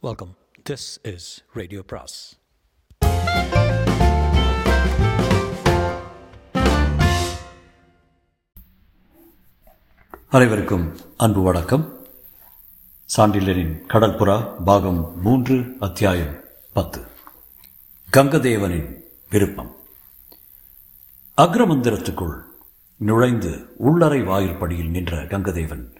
Welcome this is radio பிராஸ் அனைவருக்கும் அன்பு வணக்கம். சாண்டில்யனின் கடற்புறா பாகம் மூன்று அத்தியாயம் பத்து. கங்கதேவனின் விருப்பம். அக்ரமந்திரத்துக்குள் நுழைந்து உள்ளறை வாயிற்படியில் நின்ற கங்கதேவன்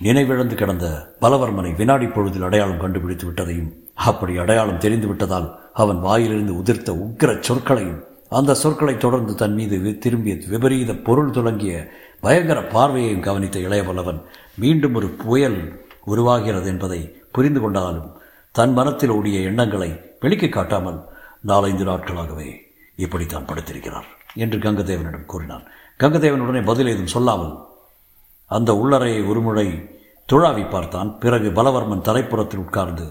நினைவிழந்து கிடந்த பலவர்மனை வினாடி பொழுதில் அடையாளம் கண்டுபிடித்து விட்டதையும் அப்படி அடையாளம் தெரிந்து விட்டதால் அவன் வாயிலிருந்து உதிர்த்த உக்கிர சொற்களையும் அந்த சொற்களை தொடர்ந்து தன் மீது வி- திரும்பிய விபரீத பொருள் தொடங்கிய பயங்கர பார்வையையும் கவனித்த இளையவல்லவன் மீண்டும் ஒரு புயல் உருவாகிறது என்பதை புரிந்து கொண்டாலும் தன் மனத்தில் ஓடிய எண்ணங்களை வெளிக்கு காட்டாமல் நாலைந்து நாட்களாகவே இப்படித்தான் படுத்திருக்கிறார் என்று கங்கதேவனிடம் கூறினான். கங்கதேவனுடனே பதில் ஏதும் சொல்லாமல் அந்த உள்ளறையை ஒருமுறை துழாவி பார்த்தான். பிறகு பலவர்மன் தலைப்புறத்தில் உட்கார்ந்து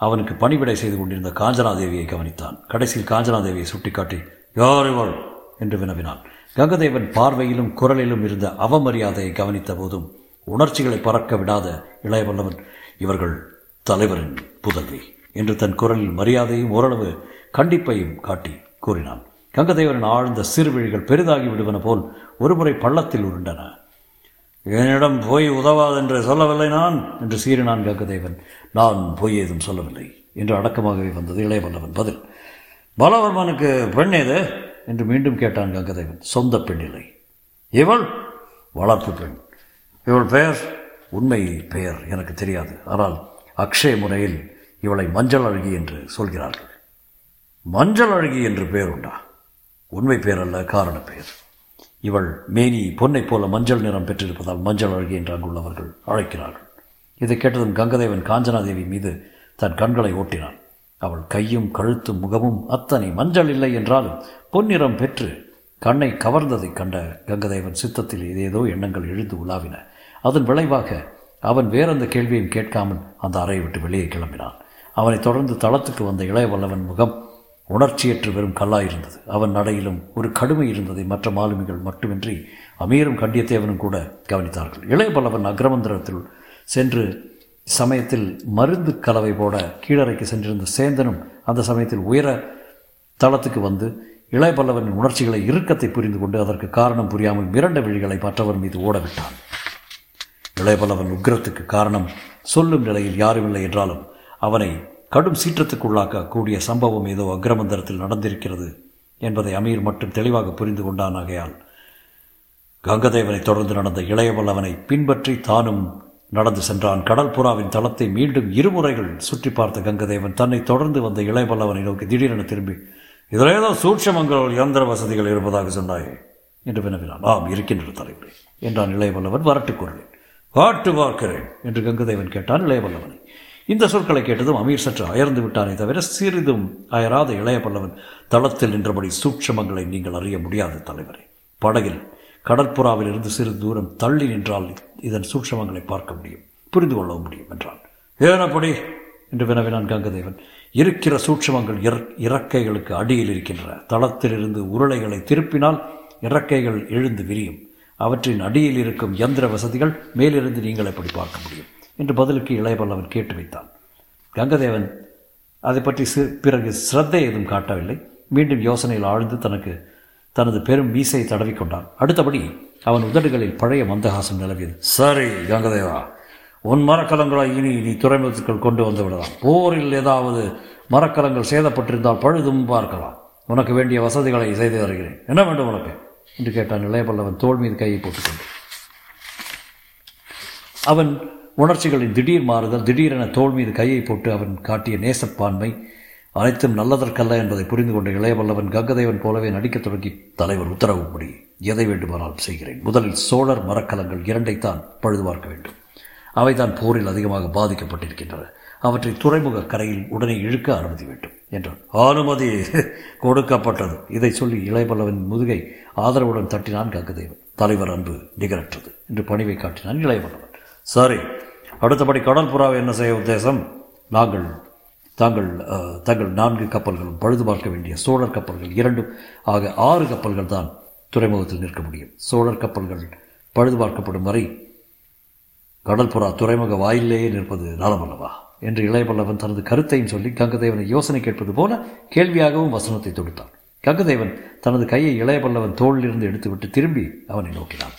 அவனுக்கு பணிவிடை செய்து கொண்டிருந்த காஞ்சனாதேவியை கவனித்தான். கடைசியில் காஞ்சனாதேவியை சுட்டிக்காட்டி யார் இவள் என்று வினவினான். கங்கதேவன் பார்வையிலும் குரலிலும் இருந்த அவமரியாதையை கவனித்த போதும் உணர்ச்சிகளை பறக்க விடாத இளையவல்லவன் இவர்கள் தலைவரின் புதல்வி என்று தன் குரலில் மரியாதையும் ஓரளவு கண்டிப்பையும் காட்டி கூறினான். கங்கதேவரின் ஆழ்ந்த சிறுவிழிகள் பெரிதாகி விடுவன போல் ஒருமுறை பள்ளத்தில் உருண்டன. என்னிடம் போய் உதவாதென்று சொல்லவில்லை நான் என்று சீறினான் கங்கதேவன் நான் போய் ஏதும் சொல்லவில்லை என்று அடக்கமாகவே வந்தது இளையவல்லவன் பதில். பலவர்மனுக்கு பெண் ஏது? என்று மீண்டும் கேட்டான் கங்கதேவன் சொந்த பெண் இல்லை. இவள் வளர்ப்பு பெண். இவள் பெயர்? உண்மை பெயர் எனக்கு தெரியாது. ஆனால் அக்ஷய முறையில் இவளை மஞ்சள் அழகி என்று சொல்கிறார்கள். மஞ்சள் அழகி என்று பெயர் உண்டா? உண்மை பெயர் அல்ல காரண பெயர். இவள் மேனி பொன்னைப் போல மஞ்சள் நிறம் பெற்றிருப்பதால் மஞ்சள் அழகி என்று அங்குள்ளவர்கள் அழைக்கிறார்கள். இதை கேட்டதும் கங்கதேவன் காஞ்சனாதேவி மீது தன் கண்களை ஓட்டினான். அவள் கையும் கழுத்தும் முகமும் அத்தனை மஞ்சள் இல்லை என்றாலும் பொன்னிறம் பெற்று கண்ணை கவர்ந்ததைக் கண்ட கங்கதேவன் சித்தத்தில் ஏதேதோ எண்ணங்கள் எழுந்து உலாவின. அதன் விளைவாக அவன் வேறெந்த கேள்வியும் கேட்காமல் அந்த அறையை விட்டு வெளியே கிளம்பினான். அவனைத் தொடர்ந்து தளத்துக்கு வந்த இளையவல்லவன் முகம் உணர்ச்சியற்று வெறும் கல்லாயிருந்தது அவன் நடையிலும் ஒரு கடுமை இருந்ததை மற்ற மாலுமிகள் மட்டுமின்றி அமீரும் கண்டியத்தேவனும் கூட கவனித்தார்கள். இளையபல்லவன் அக்ரமந்திரத்தில் சென்று சமயத்தில் மருந்து கலவை போட கீழறைக்கு சென்றிருந்த சேந்தனும் அந்த சமயத்தில் உயர தளத்துக்கு வந்து இளையபல்லவனின் உணர்ச்சிகளை இறுக்கத்தை புரிந்து கொண்டு அதற்கு காரணம் புரியாமல் மிரண்ட விழிகளை மற்றவர் மீது ஓடவிட்டான். இளையபல்லவன் உக்கிரத்துக்கு காரணம் சொல்லும் நிலையில் யாருமில்லை என்றாலும் அவனை கடும் சீற்றத்துக்குள்ளாக்கக்கூடிய சம்பவம் ஏதோ அக்ரமந்தரத்தில் நடந்திருக்கிறது என்பதை அமீர் மட்டும் தெளிவாக புரிந்து கொண்டான் ஆகையால் கங்கதேவனை தொடர்ந்து நடந்த இளையவல்லவனை பின்பற்றி தானும் நடந்து சென்றான். கடல் புறாவின் தளத்தை மீண்டும் இருமுறைகள் சுற்றி பார்த்த கங்கதேவன் தன்னை தொடர்ந்து வந்த இளையவல்லவனை நோக்கி திடீரென திரும்பி இதில் ஏதோ சூட்சமங்கள் இயந்திர வசதிகள் இருப்பதாக சொன்னாயே என்று வினவினான். ஆம் இருக்கின்ற தலைவரே என்றான் இளையவல்லவன் வரட்டு குரலில். வாட்டு பார்க்கிறேன் என்று கங்கதேவன் கேட்டான் இளையவல்லவனை. இந்த சொற்களை கேட்டதும் அமீர் சற்று அயர்ந்து விட்டானே தவிர சிறிதும் அயராத இளைய பல்லவன் தளத்தில் நின்றபடி சூட்சமங்களை நீங்கள் அறிய முடியாது தலைவரே. படகில் கடற்புறாவில் இருந்து சிறிது தூரம் தள்ளி நின்றால் இதன் சூட்சமங்களை பார்க்க முடியும் புரிந்து கொள்ள முடியும் என்றான். ஏனப்படி அப்படி? என்று வினவினான் கங்கதேவன். இருக்கிற சூட்சமங்கள் இறக்கைகளுக்கு அடியில் இருக்கின்ற தளத்திலிருந்து உருளைகளை திருப்பினால் இறக்கைகள் எழுந்து விரியும். அவற்றின் அடியில் இருக்கும் இயந்திர வசதிகள் மேலிருந்து நீங்கள் எப்படி பார்க்க முடியும்? என்று பதிலுக்கு இளையபல்லவன் கேட்டு வைத்தான். கங்கதேவன் அதை பற்றி சிறு பிறகு சிரத்தை எதுவும் காட்டவில்லை. மீண்டும் யோசனையில் ஆழ்ந்து தனக்கு தனது பெரும் மீசை தடவிக்கொண்டான் அடுத்தபடி அவன் உதடுகளில் பழைய மந்தகாசம் நிலவியது. சரி கங்கதேவா உன் மரக்கலங்களை இனி நீ துறைமுகத்துக்குள் கொண்டு வந்து விடலாம். போரில் ஏதாவது மரக்கலங்கள் சேதப்பட்டிருந்தால் பழுதும் பார்க்கலாம். உனக்கு வேண்டிய வசதிகளை செய்து தருகிறேன். என்ன வேண்டும் உனக்கு? என்று கேட்டான் இளையபல்லவன் தோள் மீது கையை போட்டுக்கொண்டு. அவன் உணர்ச்சிகளின் திடீர் மாறுதல் திடீரென தோல் மீது கையை போட்டு அவன் காட்டிய நேசப்பான்மை அனைத்தும் நல்லதற்கல்ல என்பதை புரிந்து கொண்ட இளையவல்லவன் கங்கதேவன் போலவே நடிக்கத் தொடங்கி தலைவர் உத்தரவுப்படி எதை வேண்டுமானால் செய்கிறேன். முதலில் சோழர் மரக்கலங்கள் இரண்டைத்தான் பழுது பார்க்க வேண்டும். அவைதான் போரில் அதிகமாக பாதிக்கப்பட்டிருக்கின்றன. அவற்றை துறைமுக கரையில் உடனே இழுக்க அனுமதி வேண்டும் என்றான். அனுமதி கொடுக்கப்பட்டது. இதை சொல்லி இளையபல்லவன் முதுகை ஆதரவுடன் தட்டினான் கங்கதேவன். தலைவர் அன்பு நிகரற்றது என்று பணிவை காட்டினான் இளையபல்லவன் சரி அடுத்தபடி கடல் புறாவை என்ன செய்ய உத்தேசம்? நாங்கள் தாங்கள் தங்கள் நான்கு கப்பல்களும் பழுது பார்க்க வேண்டிய சோழர் கப்பல்கள் இரண்டும் ஆக ஆறு கப்பல்கள் தான் துறைமுகத்தில் நிற்க முடியும். சோழர் கப்பல்கள் பழுது பார்க்கப்படும் வரை கடற்புறா துறைமுக வாயிலேயே நிற்பது நலமல்லவா? என்று இளையபல்லவன் தனது கருத்தையும் சொல்லி கங்கதேவனை யோசனை கேட்பது போல கேள்வியாகவும் வசனத்தை தொடுத்தான். கங்கதேவன் தனது கையை இளையபல்லவன் தோளிலிருந்து எடுத்துவிட்டு திரும்பி அவனை நோக்கினான்.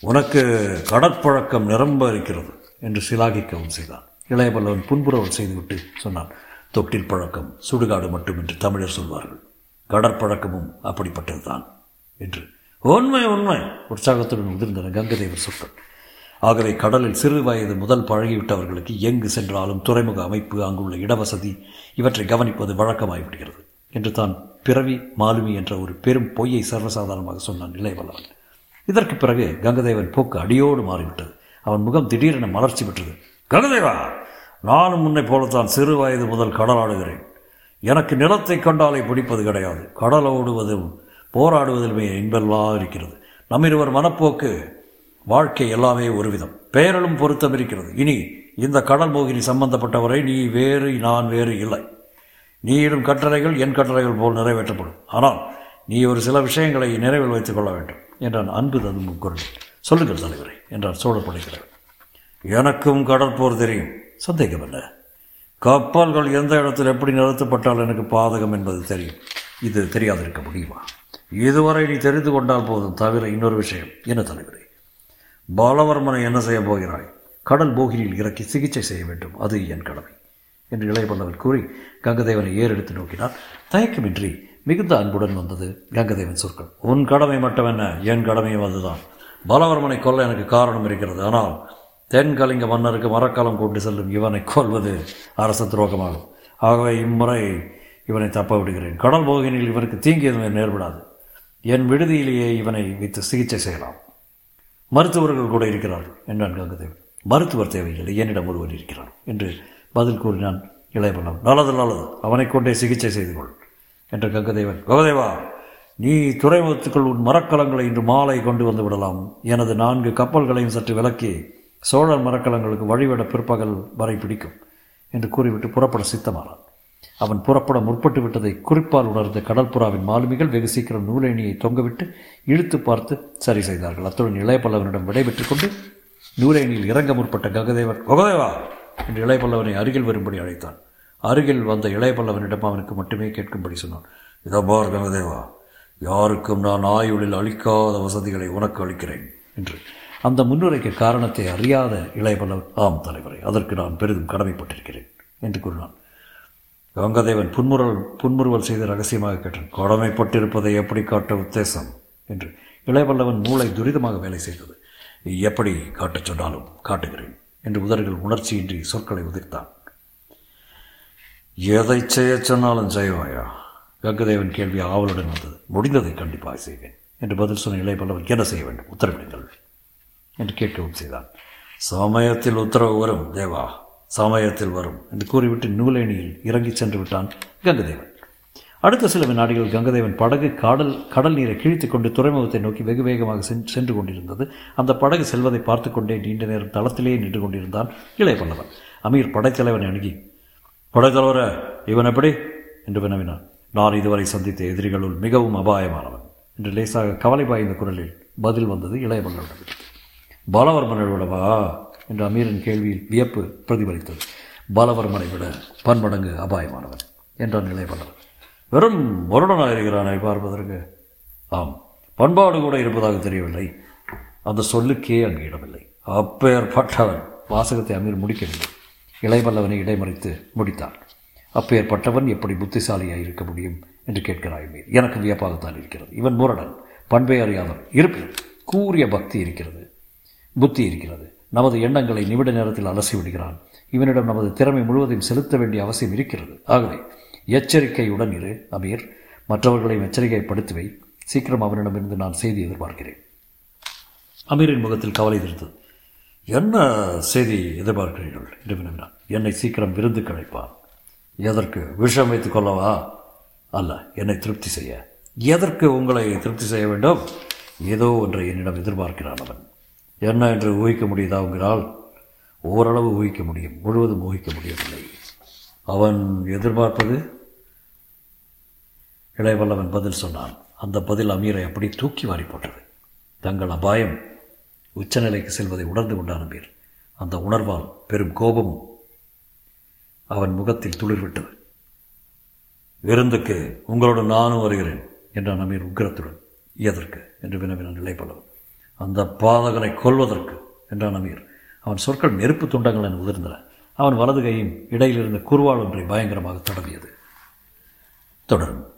உனக்கு கடற்பழக்கம் நிரம்ப இருக்கிறது என்று சிலாகிக்கவும் செய்தான். இளையபல்லவன் புன்புறவன் செய்துவிட்டு சொன்னான் தொட்டில் பழக்கம் சுடுகாடு மட்டும் என்று தமிழர் சொல்வார்கள். கடற்பழக்கமும் அப்படிப்பட்டதுதான் என்று. உண்மை உண்மை உற்சாகத்துடன் உதிர்ந்தன கங்கதேவர் சொற்கள். ஆகவே கடலில் சிறு வயது முதல் பழகிவிட்டவர்களுக்கு எங்கு சென்றாலும் துறைமுக அமைப்பு அங்குள்ள இடவசதி இவற்றை கவனிப்பது வழக்கமாகிவிடுகிறது என்று தான் பிறவி மாலுமி என்ற ஒரு பெரும் பொய்யை சர்வசாதாரணமாக சொன்னான் இளையவல்லவன். இதற்கு பிறகு கங்கதேவன் போக்கு அடியோடு மாறிவிட்டது. அவன் முகம் திடீரென மலர்ச்சி பெற்றது. கங்கதேவா நானும் முன்னை போலத்தான் சிறு வயது முதல் கடலாடுகிறேன் எனக்கு நிலத்தை கண்டாலே பிடிப்பது கிடையாது. கடல் ஓடுவதும் போராடுவதிலுமே இன்பெல்லாம் இருக்கிறது. நம்மிருவர் மனப்போக்கு வாழ்க்கை எல்லாமே ஒரு விதம் பெயரிலும் பொருத்தம் இருக்கிறது. இனி இந்த கடல் மோகினி சம்பந்தப்பட்டவரை நீ வேறு நான் வேறு இல்லை. நீயிடும் கட்டளைகள் என் கட்டளைகள் போல் நிறைவேற்றப்படும். ஆனால் நீ ஒரு சில விஷயங்களை நிறைவில் வைத்துக் கொள்ள வேண்டும். என்றான் அன்பு ததும்பும் குரல். சொல்லுங்கள் தலைவரே என்றார் சோழ படைக்கிறவர் எனக்கும் கடற்போர் தெரியும். சந்தேகம் என்ன? கப்பல்கள் எந்த இடத்தில் எப்படி நிறுத்தப்பட்டால் எனக்கு பாதகம் என்பது தெரியும். இது தெரியாதிருக்க முடியுமா? இதுவரை நீ தெரிந்து கொண்டால் போதும் தவிர இன்னொரு விஷயம். என்ன தலைவரே? பாலவர்மனை என்ன செய்ய போகிறாய்? கடல் போகினியில் இறக்கி சிகிச்சை செய்ய வேண்டும். அது என் கடமை என்று இளையபல்லவன் கூறி கங்கதேவனை ஏறெடுத்து நோக்கினார் தயக்கமின்றி மிகுந்த அன்புடன் வந்தது கங்கதேவன் சொற்கள். உன் கடமை மட்டுமென்ன என் கடமையும் அதுதான். பலவர்மனை கொல்ல எனக்கு காரணம் இருக்கிறது. ஆனால் தென்கலிங்க மன்னருக்கு மரக்காலம் கொண்டு செல்லும் இவனை கொல்வது அரச துரோகமாகும். ஆகவே இம்முறை இவனை தப்ப விடுகிறேன். கடல் போகினில் இவனுக்கு தீங்கு எதுவும் நேர்படாது என் விடுதியிலேயே இவனை வைத்து சிகிச்சை செய்யலாம். மருத்துவர்கள் கூட இருக்கிறார்கள் என்றான் கங்கதேவன். மருத்துவர் தேவையில்லை. என்னிடம் ஒருவர் இருக்கிறார் என்று பதில் கூறினான் இளையபண்ணம் நல்லது நல்லது. அவனை கொண்டே சிகிச்சை செய்து கொள். என்ற கங்கதேவன் கங்கதேவா நீ துறைமுகத்துக்குள் உன் மரக்கலங்களை இன்று மாலை கொண்டு வந்து விடலாம். எனது நான்கு கப்பல்களையும் சற்று விலக்கி சோழர் மரக்கலங்களுக்கு வழிவிட பிற்பகல் வரை பிடிக்கும் என்று கூறிவிட்டு புறப்பட சித்தமானான். அவன் புறப்பட முற்பட்டு விட்டதை குறிப்பால் உணர்ந்த கடற்புறாவின் மாலுமிகள் வெகு சீக்கிரம் நூலேணியை தொங்கவிட்டு இழுத்து பார்த்து சரி செய்தார்கள். அத்துடன் இளையபல்லவனிடம் விடைபெற்றுக் கொண்டு நூலேணியில் இறங்க முற்பட்ட கங்கதேவன் ககதேவா என்று இளையபல்லவனை அருகில் வரும்படி அழைத்தான். அருகில் வந்த இளையபல்லவனிடம் அவனுக்கு மட்டுமே கேட்கும்படி சொன்னான். இதோ பார் கங்கதேவா யாருக்கும் நான் ஆயுளில் அளிக்காத வசதிகளை உனக்கு அளிக்கிறேன் என்று. அந்த முன்னுரைக்கு காரணத்தை அறியாத இளையபல்லவன் ஆம் தலைவரை அதற்கு நான் பெரிதும் கடமைப்பட்டிருக்கிறேன் என்று கூறினான். கங்கதேவன் புன்முறல் புன்முறுவல் செய்து ரகசியமாக கேட்டான். கடமைப்பட்டிருப்பதை எப்படி காட்ட உத்தேசம் என்று. இளையவல்லவன் மூளை துரிதமாக வேலை செய்தது. எப்படி காட்டச் சொன்னாலும் காட்டுகிறேன் என்று உதறுகள் உணர்ச்சியின்றி சொற்களை உதிர்த்தான். எதை செய்ய சொன்னாலும் செய்வாயா? கங்கதேவன் கேள்வி ஆவலுடன் வந்தது. முடிந்ததை கண்டிப்பாக செய்வேன். என்று பதில் சொன்ன இளையபல்லவன் என்ன செய்ய வேண்டும்? உத்தரவிடுங்கள். என்று கேட்கவும் செய்தான். சமயத்தில் உத்தரவு வரும் தேவா. சமயத்தில் வரும். என்று கூறிவிட்டு நூலேணியில் இறங்கி சென்று விட்டான் கங்கதேவன். அடுத்த சில வினாடிகள் கங்கதேவன் படகு கடல் கடல் நீரை கிழித்து கொண்டு துறைமுகத்தை நோக்கி வெகு வேகமாக சென்று கொண்டிருந்தது. அந்த படகு செல்வதை பார்த்து கொண்டே நீண்ட நேரம் தளத்திலேயே நின்று கொண்டிருந்தான் இளைய பல்லவன். அமீர் படைத்தலைவனை அணுகி படைத்தலைவர இவன் எப்படி? என்று வினவினான். நான் இதுவரை சந்தித்த எதிரிகளுள் மிகவும் அபாயமானவன். என்று லேசாக கவலை பாய்ந்த குரலில் பதில் வந்தது இளையவர்களுடன் பல்லவனிடம் பாலவர்மனிடவா என்று அமீரின் கேள்வியில் வியப்பு பிரதிபலித்தது. பாலவர்மனை விட பன்மடங்கு அபாயமானவன் என்றான் இளையபல்லவன் வெறும் முரடனாக இருக்கிறானை பார்ப்பதற்கு? ஆம் பண்பாடு கூட இருப்பதாக தெரியவில்லை. அந்த சொல்லுக்கே அங்கு இடமில்லை. அப்பேற்பட்டவன். வாசகத்தை அமீர் முடிக்கவில்லை. இளையபல்லவனை இடைமறித்து முடித்தான். அப்பேற்பட்டவன் எப்படி புத்திசாலியாக இருக்க முடியும் என்று கேட்கிறாய் மீர் எனக்கு வியப்பாகத்தான் இருக்கிறது. இவன் முரடன் பண்பை அறியாதவன் இருப்பினும் கூறிய பக்தி இருக்கிறது. புத்தி இருக்கிறது. நமது எண்ணங்களை நிமிட நேரத்தில் அலசி விடுகிறான். இவனிடம் நமது திறமை முழுவதையும் செலுத்த வேண்டிய அவசியம் இருக்கிறது. ஆகவே எச்சரிக்கையுடன் இரு அமீர். மற்றவர்களையும் எச்சரிக்கைப்படுத்துவை. சீக்கிரம் அவனிடமிருந்து நான் செய்தி எதிர்பார்க்கிறேன். அமீரின் முகத்தில் கவலை இருந்தது. என்ன செய்தி எதிர்பார்க்கிறீர்கள்? என்று வினவினான் என்னை சீக்கிரம் விருந்து கிடைப்பான். எதற்கு? விஷம் வைத்துக் கொள்ளவா? அல்ல என்னை திருப்தி செய்ய. எதற்கு உங்களை திருப்தி செய்ய வேண்டும்? ஏதோ ஒன்றை என்னிடம் எதிர்பார்க்கிறான் அவன். என்ன என்று ஊகிக்க முடியுதா உங்களால் ஓரளவு ஊகிக்க முடியும். முழுவதும் ஊகிக்க முடியவில்லை. அவன் எதிர்பார்ப்பது? இளையவல்லவன் பதில் சொன்னான். அந்த பதில் அமீரை அப்படி தூக்கி வாரி போட்டது. தங்கள் அபாயம் உச்சநிலைக்கு செல்வதை உணர்ந்து கொண்டான் அமீர் அந்த உணர்வால் பெரும் கோபமும் அவன் முகத்தில் துளிர்விட்டது. விருந்துக்கு உங்களோடு நானும் வருகிறேன் என்றான் அமீர் உக்கிரத்துடன். எதற்கு என்று வினவினான் நிலைப்பலவன் அந்த பாதகனை கொல்வதற்கு என்றான் அமீர். அவன் சொற்கள் நெருப்பு துண்டங்கள் என உதிர்ந்தன. அவன் வலது கையின் இடையிலிருந்த குருவாள் ஒன்றை பயங்கரமாக தடவியது. தொடரும்.